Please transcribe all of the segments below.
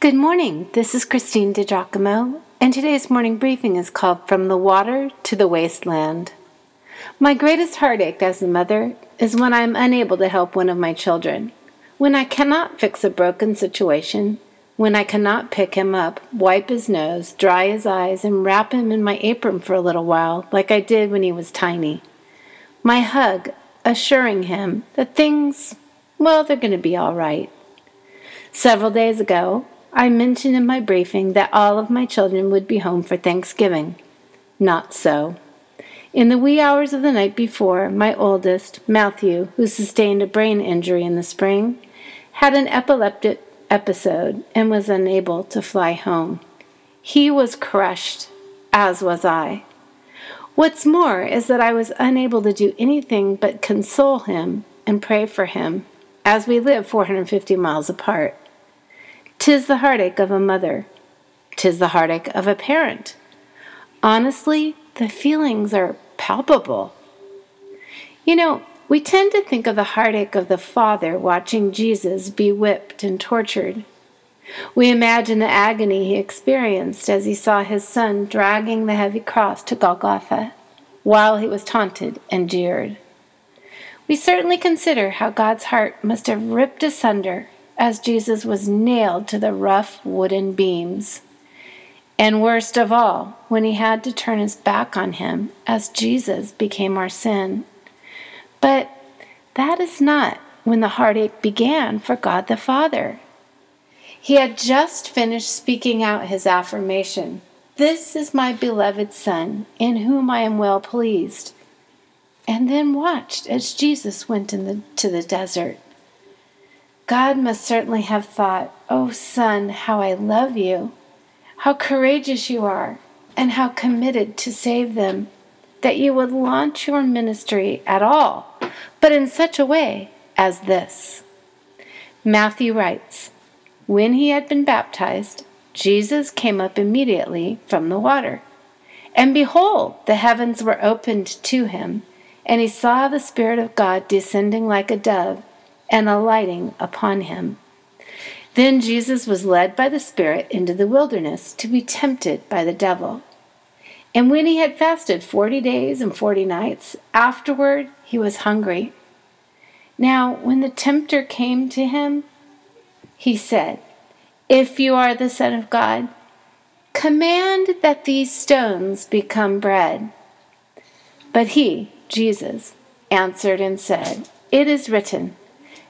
Good morning. This is Christine DiGiacomo, and today's morning briefing is called From the Water to the Wasteland. My greatest heartache as a mother is when I am unable to help one of my children, when I cannot fix a broken situation, when I cannot pick him up, wipe his nose, dry his eyes, and wrap him in my apron for a little while, like I did when he was tiny. My hug, assuring him that things, well, they're going to be all right. Several days ago, I mentioned in my briefing that all of my children would be home for Thanksgiving. Not so. In the wee hours of the night before, my oldest, Matthew, who sustained a brain injury in the spring, had an epileptic episode and was unable to fly home. He was crushed, as was I. What's more is that I was unable to do anything but console him and pray for him, as we live 450 miles apart. Tis the heartache of a mother. Tis the heartache of a parent. Honestly, the feelings are palpable. You know, we tend to think of the heartache of the father watching Jesus be whipped and tortured. We imagine the agony he experienced as he saw his son dragging the heavy cross to Golgotha while he was taunted and jeered. We certainly consider how God's heart must have ripped asunder as Jesus was nailed to the rough wooden beams. And worst of all, when he had to turn his back on him as Jesus became our sin. But that is not when the heartache began for God the Father. He had just finished speaking out his affirmation This is my beloved Son, in whom I am well pleased. And then watched as Jesus went into the, the desert. God must certainly have thought, Oh, son, how I love you, how courageous you are, and how committed to save them, that you would launch your ministry at all, but in such a way as this. Matthew writes, When he had been baptized, Jesus came up immediately from the water. And behold, the heavens were opened to him, and he saw the Spirit of God descending like a dove and alighting upon him. Then Jesus was led by the Spirit into the wilderness to be tempted by the devil. And when he had fasted forty days and forty nights, afterward he was hungry. Now, when the tempter came to him, he said, If you are the Son of God, command that these stones become bread. But he, Jesus, answered and said, It is written,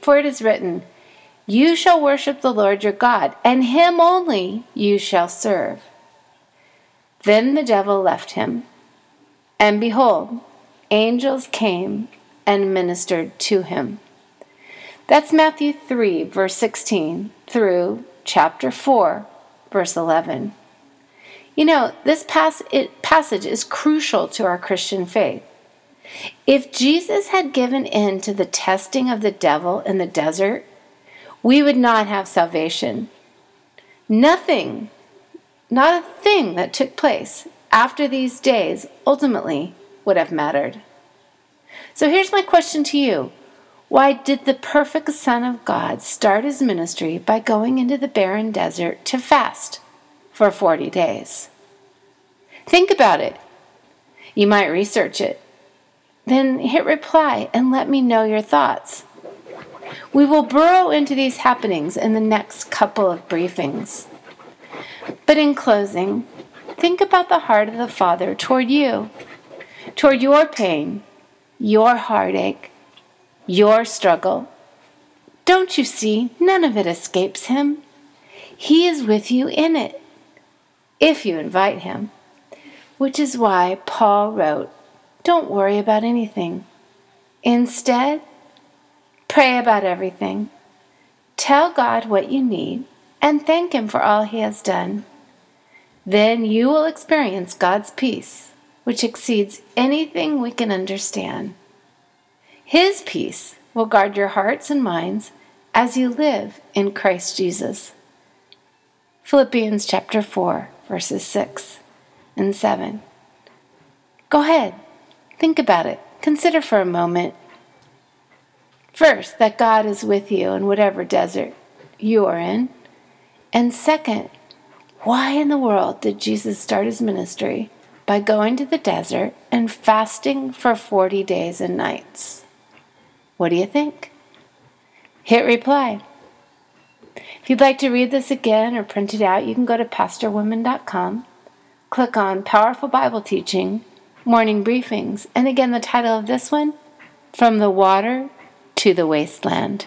For it is written, You shall worship the Lord your God, and him only you shall serve. Then the devil left him, and behold, angels came and ministered to him. That's Matthew 3, verse 16, through chapter 4, verse 11. You know, this pas- it, passage is crucial to our Christian faith. If Jesus had given in to the testing of the devil in the desert, we would not have salvation. Nothing, not a thing that took place after these days ultimately would have mattered. So here's my question to you Why did the perfect Son of God start his ministry by going into the barren desert to fast for 40 days? Think about it. You might research it then hit reply and let me know your thoughts. We will burrow into these happenings in the next couple of briefings. But in closing, think about the heart of the Father toward you, toward your pain, your heartache, your struggle. Don't you see? None of it escapes Him. He is with you in it, if you invite Him. Which is why Paul wrote, Don't worry about anything. Instead, pray about everything. Tell God what you need and thank Him for all He has done. Then you will experience God's peace, which exceeds anything we can understand. His peace will guard your hearts and minds as you live in Christ Jesus. Philippians chapter 4, verses 6 and 7. Go ahead, think about it, consider for a moment. First, that God is with you in whatever desert you are in. And second, why in the world did Jesus start his ministry by going to the desert and fasting for 40 days and nights? What do you think? Hit reply. If you'd like to read this again or print it out, you can go to pastorwomen.com, click on Powerful Bible Teaching, Morning Briefings, and again, the title of this one From the Water to the Wasteland.